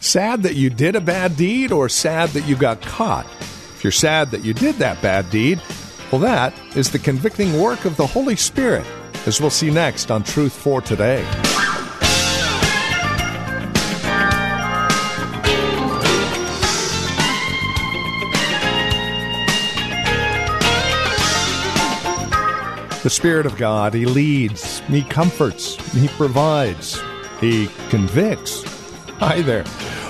Sad that you did a bad deed or sad that you got caught? If you're sad that you did that bad deed, well, that is the convicting work of the Holy Spirit, as we'll see next on Truth for Today. The Spirit of God, He leads, He comforts, He provides, He convicts. Hi there.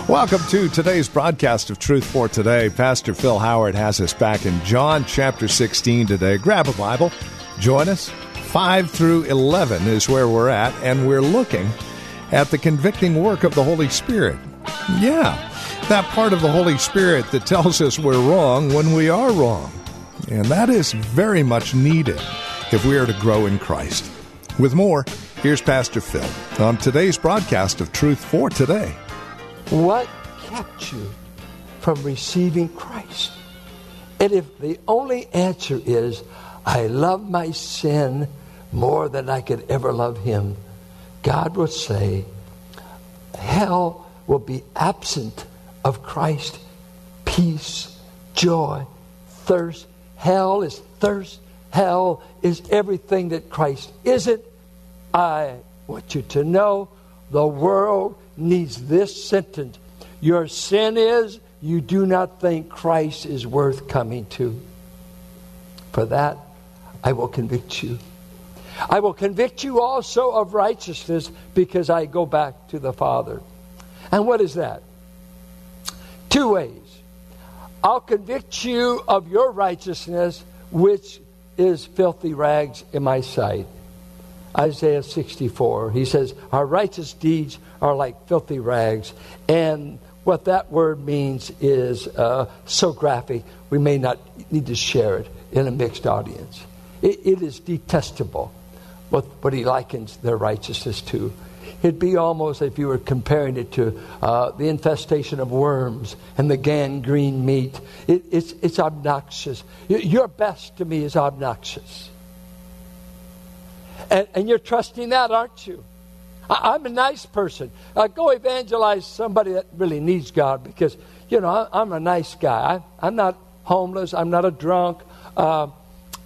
Welcome to today's broadcast of Truth for Today. Pastor Phil Howard has us back in John chapter 16 today. Grab a Bible, join us. 5 through 11 is where we're at, and we're looking at the convicting work of the Holy Spirit. Yeah, that part of the Holy Spirit that tells us we're wrong when we are wrong. And that is very much needed if we are to grow in Christ. With more, here's Pastor Phil on today's broadcast of Truth for Today. What kept you from receiving Christ? And if the only answer is, I love my sin more than I could ever love Him, God will say, hell will be absent of Christ. Peace, joy, thirst. Hell is thirst. Hell is everything that Christ isn't. I want you to know the world needs this sentence. Your sin is you do not think Christ is worth coming to. For that, I will convict you. I will convict you also of righteousness because I go back to the Father. And what is that? Two ways. I'll convict you of your righteousness, which is filthy rags in my sight. Isaiah 64. He says, Our righteous deeds are like filthy rags. And what that word means is uh, so graphic, we may not need to share it in a mixed audience. it, it is detestable what, what he likens their righteousness to. It'd be almost if you were comparing it to uh, the infestation of worms and the gangrene meat. It, it's, it's obnoxious. Your best to me is obnoxious. And, and you're trusting that, aren't you? I, am a nice person. Uh, go evangelize somebody that really needs God because, you know, I, am a nice guy. I, am not homeless. I'm not a drunk. Uh,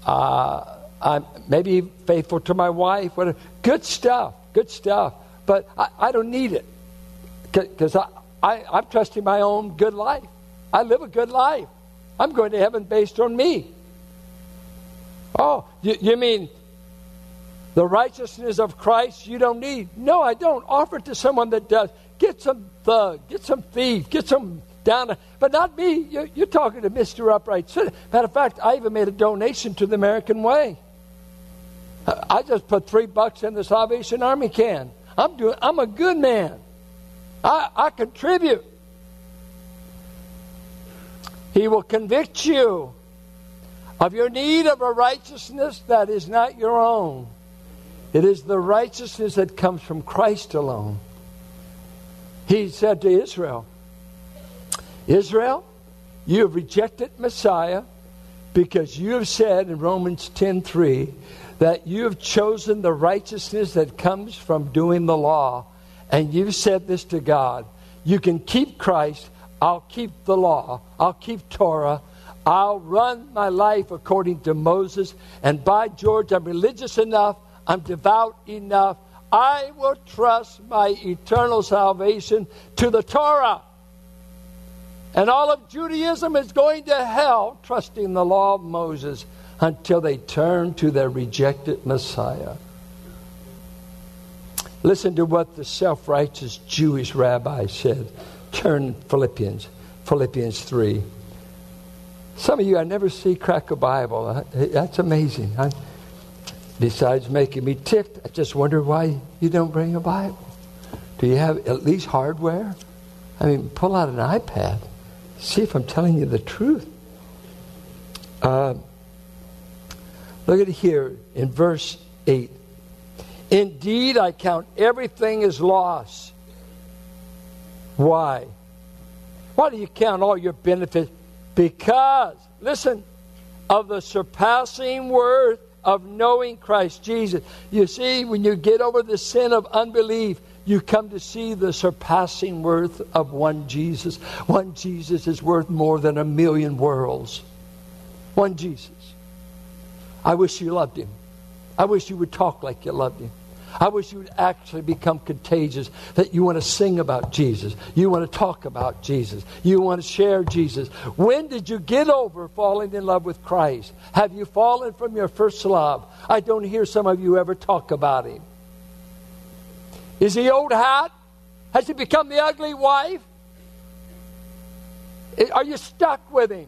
uh, I'm maybe faithful to my wife. Whatever. Good stuff. Good stuff but I, I don't need it because I, I, I'm trusting my own good life. I live a good life. I'm going to heaven based on me. Oh, you, you mean the righteousness of Christ you don't need? No, I don't. Offer it to someone that does. Get some thug, get some thief, get some down, but not me. You're, you're talking to Mr. Upright. Matter of fact, I even made a donation to the American Way. I just put three bucks in the Salvation Army can. I'm doing I'm a good man. I, I contribute. He will convict you of your need of a righteousness that is not your own. It is the righteousness that comes from Christ alone. He said to Israel, Israel, you have rejected Messiah because you have said in Romans 10:3 that you have chosen the righteousness that comes from doing the law, and you've said this to God. You can keep Christ, I'll keep the law, I'll keep Torah, I'll run my life according to Moses, and by George, I'm religious enough, I'm devout enough. I will trust my eternal salvation to the Torah. And all of Judaism is going to hell trusting the law of Moses until they turn to their rejected Messiah. Listen to what the self righteous Jewish rabbi said. Turn Philippians, Philippians 3. Some of you, I never see crack a Bible. That's amazing. I, besides making me ticked, I just wonder why you don't bring a Bible. Do you have at least hardware? I mean, pull out an iPad. See if I'm telling you the truth. Uh, look at here in verse 8. Indeed, I count everything as loss. Why? Why do you count all your benefits? Because, listen, of the surpassing worth of knowing Christ Jesus. You see, when you get over the sin of unbelief, you come to see the surpassing worth of one Jesus. One Jesus is worth more than a million worlds. One Jesus. I wish you loved him. I wish you would talk like you loved him. I wish you would actually become contagious, that you want to sing about Jesus. You want to talk about Jesus. You want to share Jesus. When did you get over falling in love with Christ? Have you fallen from your first love? I don't hear some of you ever talk about him. Is he old hat? Has he become the ugly wife? Are you stuck with him?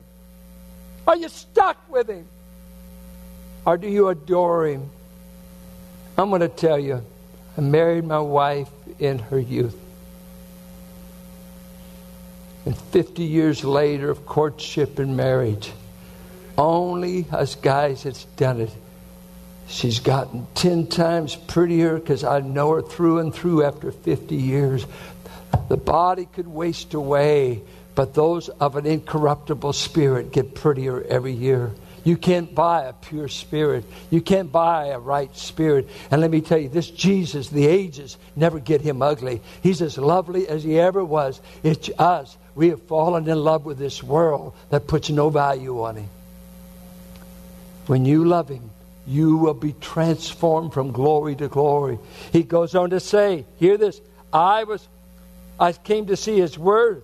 Are you stuck with him? Or do you adore him? I'm going to tell you, I married my wife in her youth. And 50 years later of courtship and marriage, only us guys that's done it. She's gotten 10 times prettier because I know her through and through after 50 years. The body could waste away, but those of an incorruptible spirit get prettier every year. You can't buy a pure spirit. You can't buy a right spirit. And let me tell you, this Jesus, the ages never get him ugly. He's as lovely as he ever was. It's us. We have fallen in love with this world that puts no value on him. When you love him, you will be transformed from glory to glory. He goes on to say, hear this, I was I came to see his word.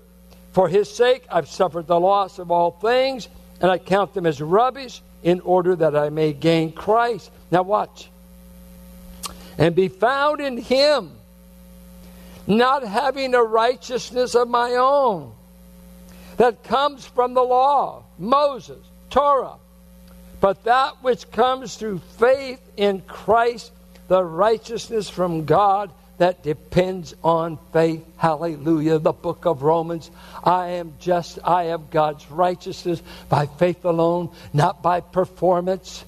For his sake I've suffered the loss of all things and I count them as rubbish in order that I may gain Christ. Now, watch. And be found in Him, not having a righteousness of my own that comes from the law, Moses, Torah, but that which comes through faith in Christ, the righteousness from God that depends on faith. Hallelujah. The book of Romans. I am just, I have God's righteousness by faith alone, not by performance.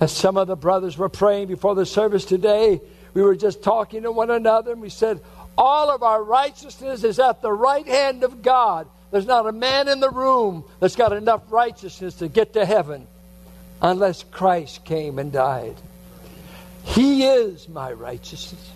As some of the brothers were praying before the service today, we were just talking to one another and we said, All of our righteousness is at the right hand of God. There's not a man in the room that's got enough righteousness to get to heaven unless Christ came and died. He is my righteousness.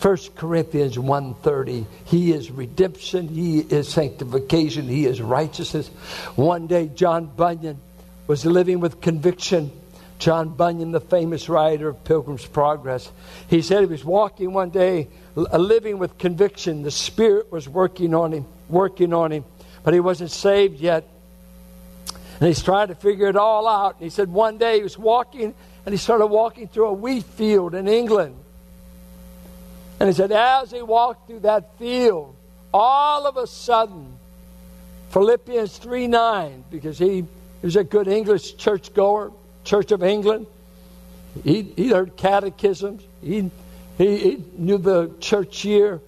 1 Corinthians 1:30 He is redemption, he is sanctification, he is righteousness. One day John Bunyan was living with conviction. John Bunyan, the famous writer of Pilgrim's Progress, he said he was walking one day uh, living with conviction. The Spirit was working on him, working on him, but he wasn't saved yet. And he's trying to figure it all out. And he said one day he was walking and he started walking through a wheat field in England. And he said, as he walked through that field, all of a sudden, Philippians 3 9, because he, was a good English church goer, Church of England. He, he heard catechisms, he, he, he knew the church year.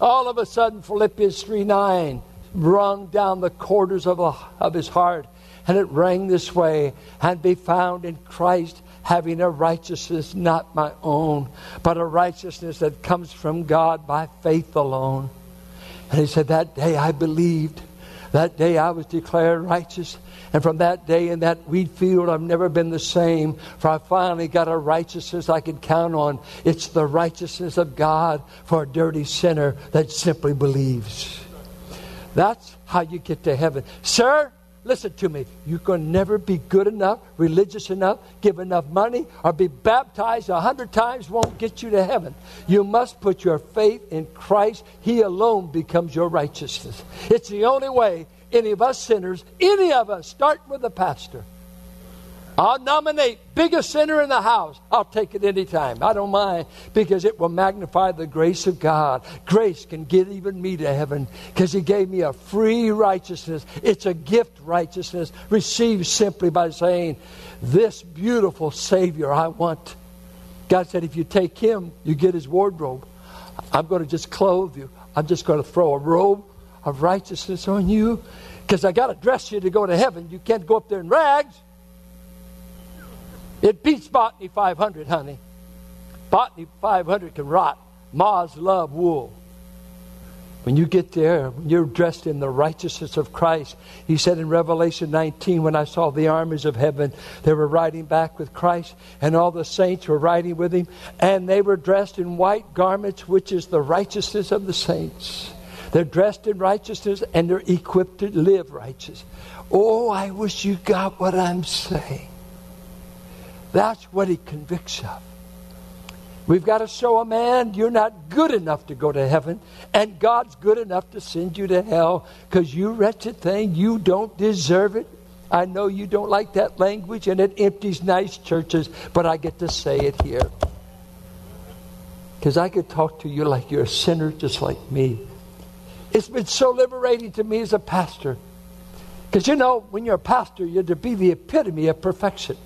All of a sudden, Philippians 3 9 rung down the quarters of, a, of his heart. And it rang this way and be found in Christ having a righteousness not my own, but a righteousness that comes from God by faith alone. And he said, That day I believed. That day I was declared righteous. And from that day in that wheat field, I've never been the same. For I finally got a righteousness I can count on. It's the righteousness of God for a dirty sinner that simply believes. That's how you get to heaven. Sir, Listen to me. You can never be good enough, religious enough, give enough money, or be baptized a hundred times won't get you to heaven. You must put your faith in Christ. He alone becomes your righteousness. It's the only way any of us sinners, any of us, start with the pastor I'll nominate biggest sinner in the house. I'll take it anytime. I don't mind because it will magnify the grace of God. Grace can get even me to heaven because He gave me a free righteousness. It's a gift righteousness received simply by saying, This beautiful Savior I want. God said, If you take Him, you get His wardrobe. I'm going to just clothe you. I'm just going to throw a robe of righteousness on you because I got to dress you to go to heaven. You can't go up there in rags. It beats Botany 500, honey. Botany 500 can rot. Moths love wool. When you get there, when you're dressed in the righteousness of Christ, he said in Revelation 19, when I saw the armies of heaven, they were riding back with Christ, and all the saints were riding with him, and they were dressed in white garments, which is the righteousness of the saints. They're dressed in righteousness and they're equipped to live righteous. Oh, I wish you got what I'm saying. That's what he convicts of. We've got to show a man you're not good enough to go to heaven, and God's good enough to send you to hell because you wretched thing, you don't deserve it. I know you don't like that language, and it empties nice churches, but I get to say it here. Because I could talk to you like you're a sinner just like me. It's been so liberating to me as a pastor. Because you know, when you're a pastor, you're to be the epitome of perfection.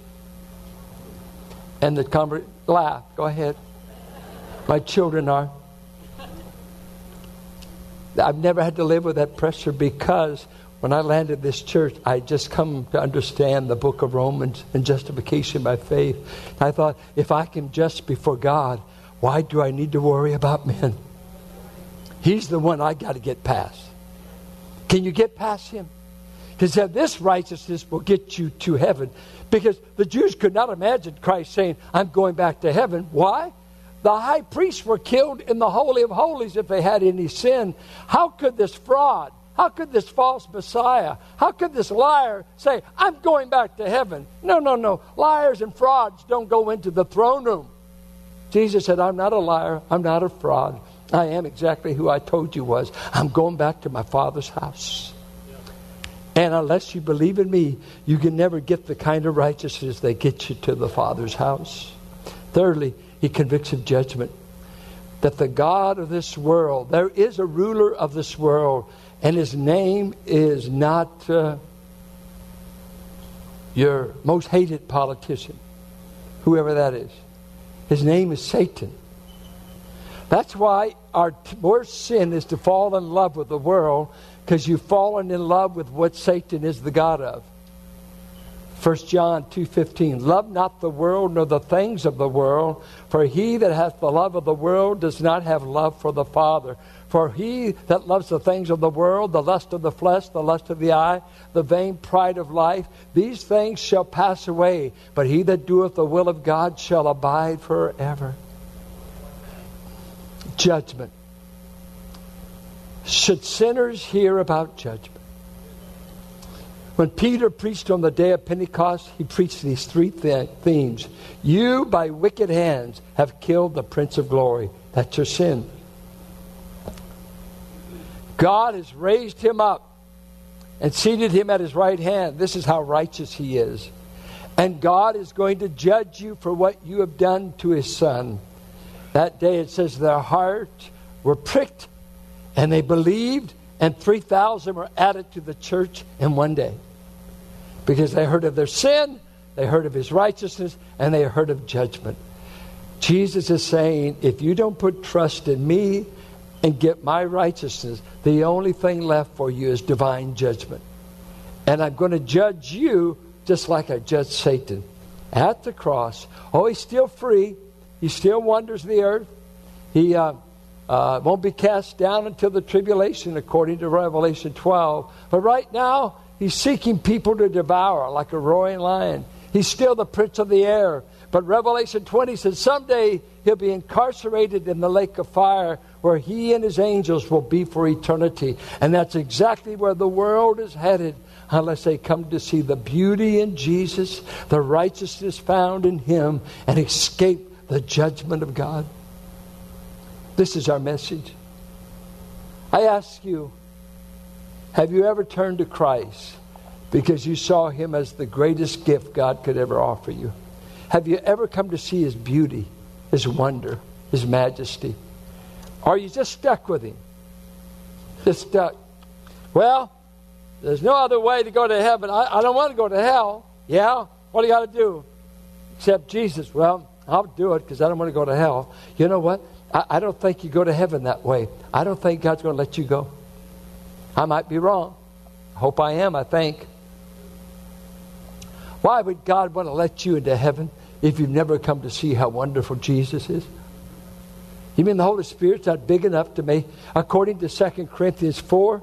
And the convert laugh. Go ahead. My children are. I've never had to live with that pressure because when I landed this church, I just come to understand the book of Romans and justification by faith. I thought, if I can just before God, why do I need to worry about men? He's the one I got to get past. Can you get past him? Because this righteousness will get you to heaven. Because the Jews could not imagine Christ saying, I'm going back to heaven. Why? The high priests were killed in the Holy of Holies if they had any sin. How could this fraud, how could this false Messiah, how could this liar say, I'm going back to heaven? No, no, no. Liars and frauds don't go into the throne room. Jesus said, I'm not a liar, I'm not a fraud. I am exactly who I told you was. I'm going back to my father's house. And unless you believe in me, you can never get the kind of righteousness that gets you to the Father's house. Thirdly, he convicts of judgment. That the God of this world, there is a ruler of this world, and his name is not uh, your most hated politician, whoever that is. His name is Satan. That's why our worst sin is to fall in love with the world because you've fallen in love with what Satan is the God of. 1 John 2:15 Love not the world nor the things of the world for he that hath the love of the world does not have love for the Father for he that loves the things of the world the lust of the flesh the lust of the eye the vain pride of life these things shall pass away but he that doeth the will of God shall abide forever judgment. Should sinners hear about judgment? When Peter preached on the day of Pentecost, he preached these three th- themes. You, by wicked hands, have killed the Prince of Glory. That's your sin. God has raised him up and seated him at his right hand. This is how righteous he is. And God is going to judge you for what you have done to his son. That day it says their hearts were pricked and they believed, and 3,000 were added to the church in one day. Because they heard of their sin, they heard of his righteousness, and they heard of judgment. Jesus is saying, if you don't put trust in me and get my righteousness, the only thing left for you is divine judgment. And I'm going to judge you just like I judged Satan at the cross. Oh, he's still free. He still wanders the earth. He uh, uh, won't be cast down until the tribulation, according to Revelation 12. But right now, he's seeking people to devour like a roaring lion. He's still the prince of the air. But Revelation 20 says someday he'll be incarcerated in the lake of fire where he and his angels will be for eternity. And that's exactly where the world is headed unless they come to see the beauty in Jesus, the righteousness found in him, and escape the judgment of God. This is our message. I ask you, have you ever turned to Christ because you saw him as the greatest gift God could ever offer you? Have you ever come to see his beauty, his wonder, his majesty? Are you just stuck with him? Just stuck. Well, there's no other way to go to heaven. I, I don't want to go to hell. Yeah? What do you got to do? Except Jesus. Well, I'll do it because I don't want to go to hell. You know what? I, I don't think you go to heaven that way. I don't think God's going to let you go. I might be wrong. I Hope I am, I think. Why would God want to let you into heaven if you've never come to see how wonderful Jesus is? You mean the Holy Spirit's not big enough to make, according to 2 Corinthians 4,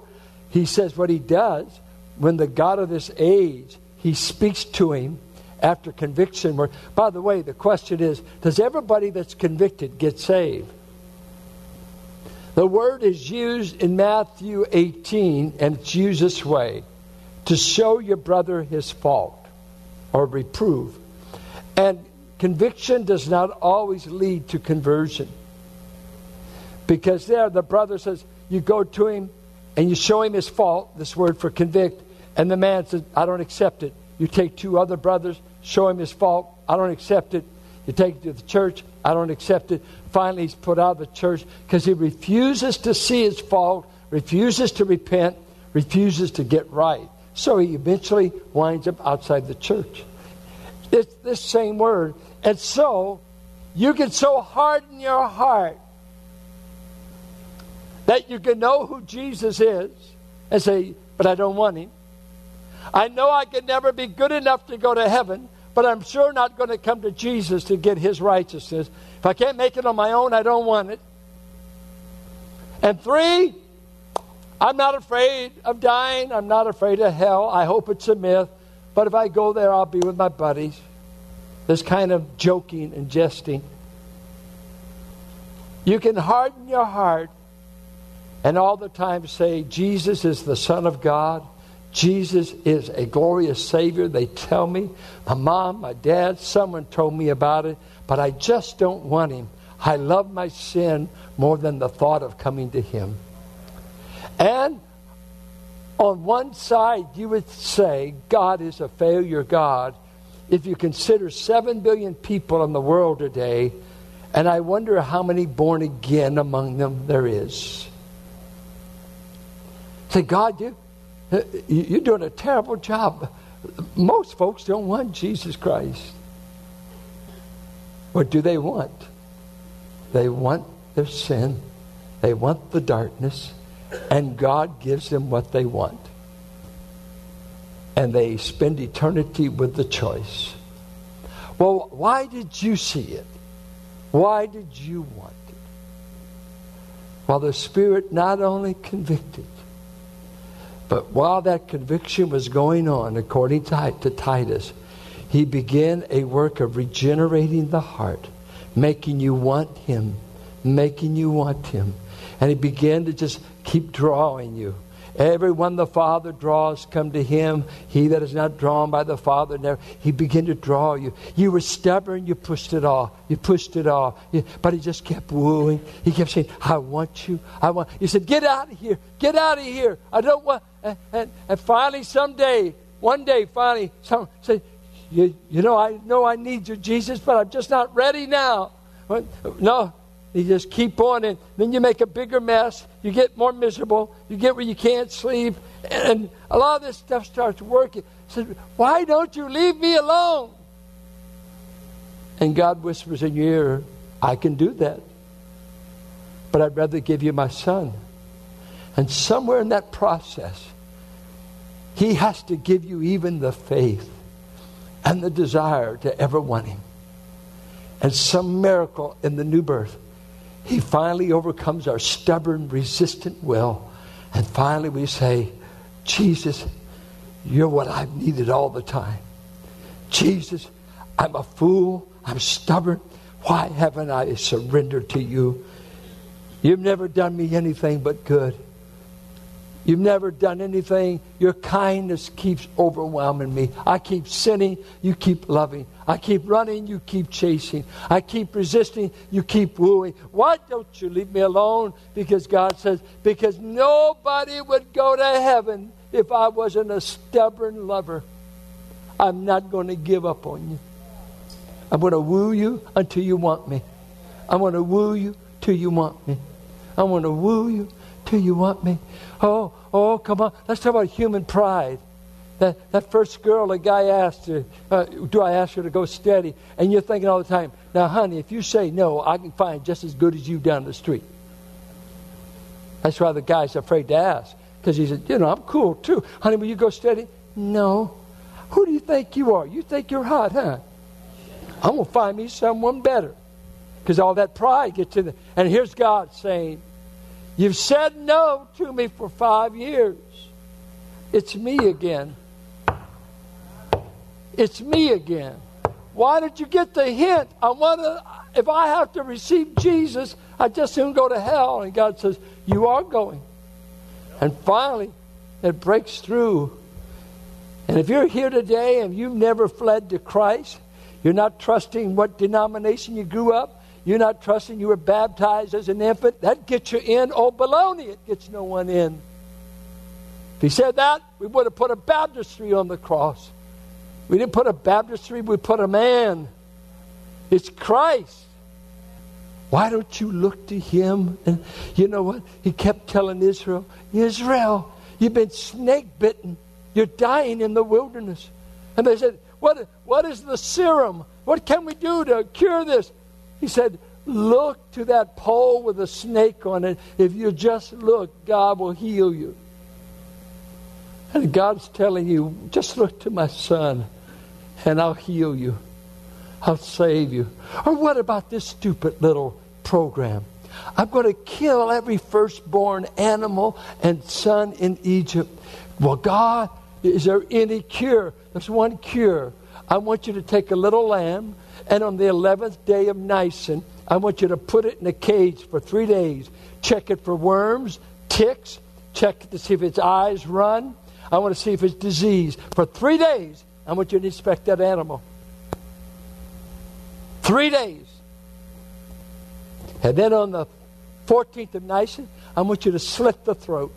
he says what he does when the God of this age, he speaks to him after conviction. By the way, the question is does everybody that's convicted get saved? The word is used in Matthew 18, and it's used this way to show your brother his fault or reprove. And conviction does not always lead to conversion. Because there, the brother says, you go to him and you show him his fault, this word for convict, and the man says, I don't accept it. You take two other brothers, show him his fault, I don't accept it. You take it to the church, I don't accept it. Finally, he's put out of the church because he refuses to see his fault, refuses to repent, refuses to get right. So he eventually winds up outside the church. It's this same word. And so you can so harden your heart that you can know who Jesus is and say, But I don't want him. I know I can never be good enough to go to heaven, but I'm sure not going to come to Jesus to get his righteousness. If I can't make it on my own, I don't want it. And three, I'm not afraid of dying. I'm not afraid of hell. I hope it's a myth. But if I go there, I'll be with my buddies. This kind of joking and jesting. You can harden your heart and all the time say, Jesus is the Son of God. Jesus is a glorious Savior. They tell me. My mom, my dad, someone told me about it, but I just don't want Him. I love my sin more than the thought of coming to Him. And on one side, you would say God is a failure God if you consider 7 billion people in the world today, and I wonder how many born again among them there is. Say, God, you, you're doing a terrible job. Most folks don't want Jesus Christ. What do they want? They want their sin, they want the darkness, and God gives them what they want. And they spend eternity with the choice. Well, why did you see it? Why did you want it? Well, the Spirit not only convicted, but while that conviction was going on, according to Titus, he began a work of regenerating the heart, making you want him, making you want him. And he began to just keep drawing you. Everyone the Father draws, come to him. He that is not drawn by the Father, never. He began to draw you. You were stubborn, you pushed it off. You pushed it off. but he just kept wooing. He kept saying, I want you. I want. You said, Get out of here. Get out of here. I don't want. And, and, and finally, someday, one day, finally, some said, you, you know, I know I need you, Jesus, but I'm just not ready now. no, you just keep on, and then you make a bigger mess. You get more miserable. You get where you can't sleep, and a lot of this stuff starts working. said, "Why don't you leave me alone?" And God whispers in your ear, "I can do that, but I'd rather give you my son." And somewhere in that process, He has to give you even the faith and the desire to ever want Him. And some miracle in the new birth he finally overcomes our stubborn, resistant will. And finally we say, Jesus, you're what I've needed all the time. Jesus, I'm a fool. I'm stubborn. Why haven't I surrendered to you? You've never done me anything but good. You've never done anything. Your kindness keeps overwhelming me. I keep sinning. You keep loving. I keep running. You keep chasing. I keep resisting. You keep wooing. Why don't you leave me alone? Because God says, because nobody would go to heaven if I wasn't a stubborn lover. I'm not going to give up on you. I'm going to woo you until you want me. I'm going to woo you till you want me. I'm going to woo you till you want me. Oh, oh, come on. Let's talk about human pride. That, that first girl, a guy asked her, uh, Do I ask her to go steady? And you're thinking all the time, Now, honey, if you say no, I can find just as good as you down the street. That's why the guy's afraid to ask. Because he said, You know, I'm cool too. Honey, will you go steady? No. Who do you think you are? You think you're hot, huh? I'm going to find me someone better. Because all that pride gets in there. And here's God saying, You've said no to me for five years. It's me again. It's me again. Why did you get the hint? I want to, if I have to receive Jesus, I just soon go to hell. And God says, You are going. And finally, it breaks through. And if you're here today and you've never fled to Christ, you're not trusting what denomination you grew up, you're not trusting you were baptized as an infant, that gets you in. Oh, baloney, it gets no one in. If he said that, we would have put a baptistry on the cross. We didn't put a baptistry, we put a man. It's Christ. Why don't you look to him? And you know what? He kept telling Israel, Israel, you've been snake bitten. You're dying in the wilderness. And they said, what, what is the serum? What can we do to cure this? He said, Look to that pole with a snake on it. If you just look, God will heal you. And God's telling you, just look to my son and I'll heal you. I'll save you. Or what about this stupid little program? I'm going to kill every firstborn animal and son in Egypt. Well, God, is there any cure? There's one cure. I want you to take a little lamb, and on the 11th day of Nisan, I want you to put it in a cage for three days. Check it for worms, ticks, check to see if its eyes run. I want to see if it's disease. For three days, I want you to inspect that animal. Three days. And then on the 14th of Nisan, I want you to slit the throat.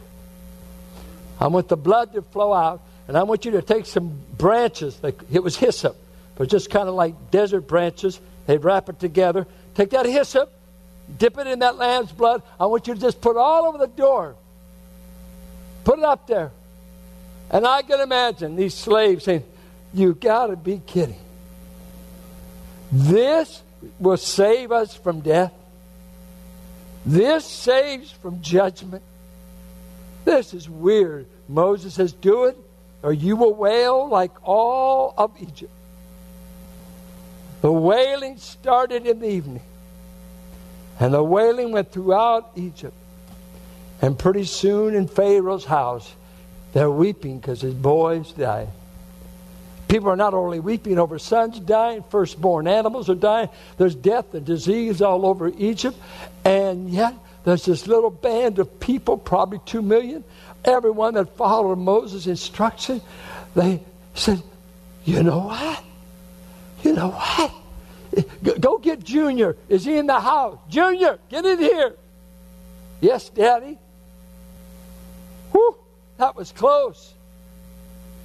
I want the blood to flow out, and I want you to take some branches. Like, it was hyssop, but just kind of like desert branches. They'd wrap it together. Take that hyssop, dip it in that lamb's blood. I want you to just put it all over the door. Put it up there. And I can imagine these slaves saying, You got to be kidding. This will save us from death. This saves from judgment. This is weird. Moses says, Do it, or you will wail like all of Egypt. The wailing started in the evening, and the wailing went throughout Egypt. And pretty soon in Pharaoh's house, they're weeping because his boys died. People are not only weeping over sons dying, firstborn animals are dying, there's death and disease all over Egypt, and yet there's this little band of people, probably two million, everyone that followed Moses' instruction. They said, You know what? You know what? Go get Junior. Is he in the house? Junior, get in here. Yes, Daddy. Whew, that was close.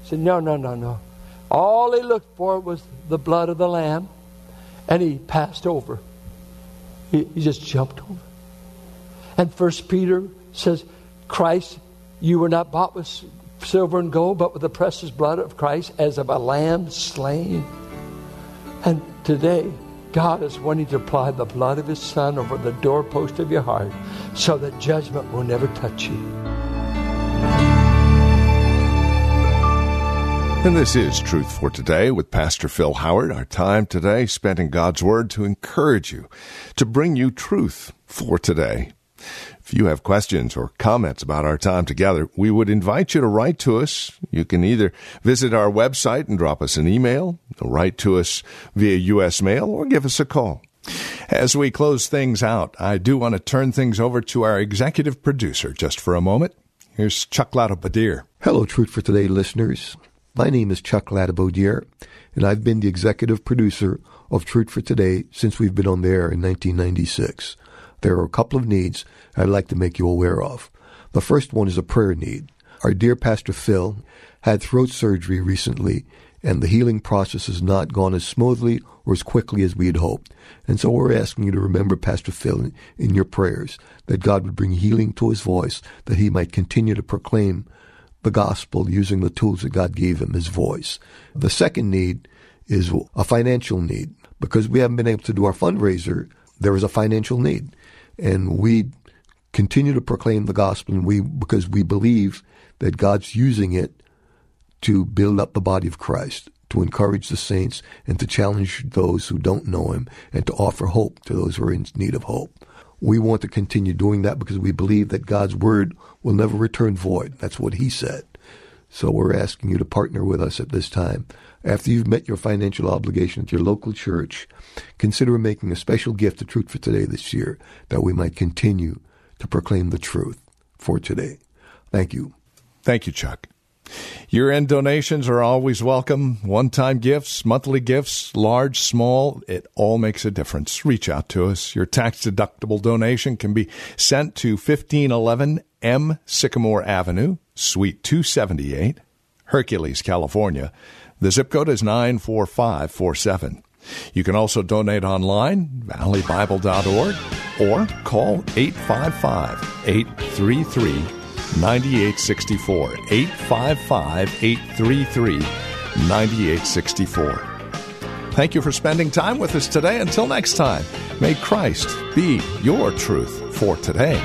He said, No, no, no, no. All he looked for was the blood of the lamb, and he passed over. He, he just jumped over. And First Peter says, Christ, you were not bought with silver and gold, but with the precious blood of Christ as of a lamb slain. And today, God is wanting to apply the blood of His Son over the doorpost of your heart so that judgment will never touch you. And this is Truth for Today with Pastor Phil Howard. Our time today spent in God's Word to encourage you, to bring you truth for today. If you have questions or comments about our time together, we would invite you to write to us. You can either visit our website and drop us an email, write to us via U.S. mail, or give us a call. As we close things out, I do want to turn things over to our executive producer just for a moment. Here's Chuck Ladabodier. Hello, Truth for Today listeners. My name is Chuck Ladabodier, and I've been the executive producer of Truth for Today since we've been on the air in 1996. There are a couple of needs I'd like to make you aware of. The first one is a prayer need. Our dear Pastor Phil had throat surgery recently, and the healing process has not gone as smoothly or as quickly as we had hoped. And so we're asking you to remember Pastor Phil in, in your prayers, that God would bring healing to his voice, that he might continue to proclaim the gospel using the tools that God gave him, his voice. The second need is a financial need. Because we haven't been able to do our fundraiser, there is a financial need. And we continue to proclaim the gospel and we because we believe that God's using it to build up the body of Christ, to encourage the saints and to challenge those who don't know him and to offer hope to those who are in need of hope. We want to continue doing that because we believe that God's word will never return void. That's what he said. So we're asking you to partner with us at this time. After you've met your financial obligation at your local church, consider making a special gift to Truth for Today this year that we might continue to proclaim the truth for today. Thank you. Thank you, Chuck. Year end donations are always welcome. One time gifts, monthly gifts, large, small, it all makes a difference. Reach out to us. Your tax deductible donation can be sent to 1511 M Sycamore Avenue, Suite 278, Hercules, California. The zip code is 94547. You can also donate online, valleybible.org, or call 855 833 9864. 855 833 9864. Thank you for spending time with us today. Until next time, may Christ be your truth for today.